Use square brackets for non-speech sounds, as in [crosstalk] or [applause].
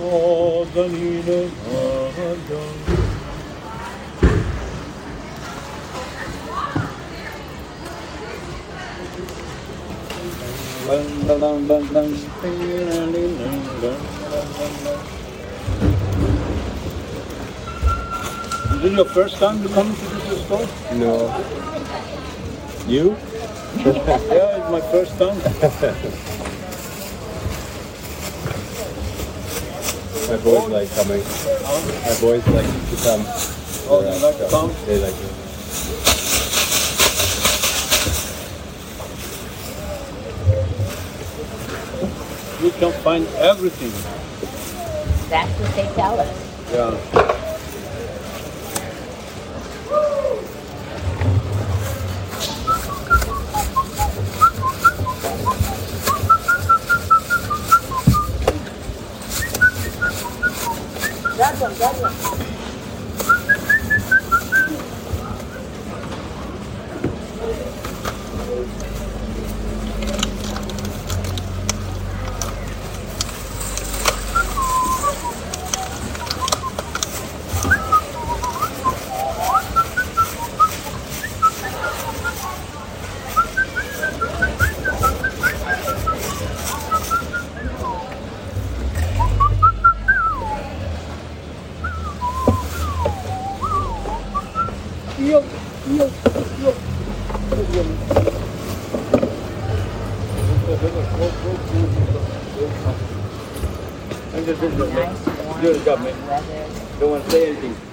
Adam. Is it your first time to come to this store? No. You? [laughs] yeah, it's my first time. [laughs] My boys like coming. My boys like to come. Oh, they like to come? They like it. You can find everything. That's what they tell us. Yeah. 不要紧不要紧 Nice, warm, Good job, man. weather. Don't want to say anything.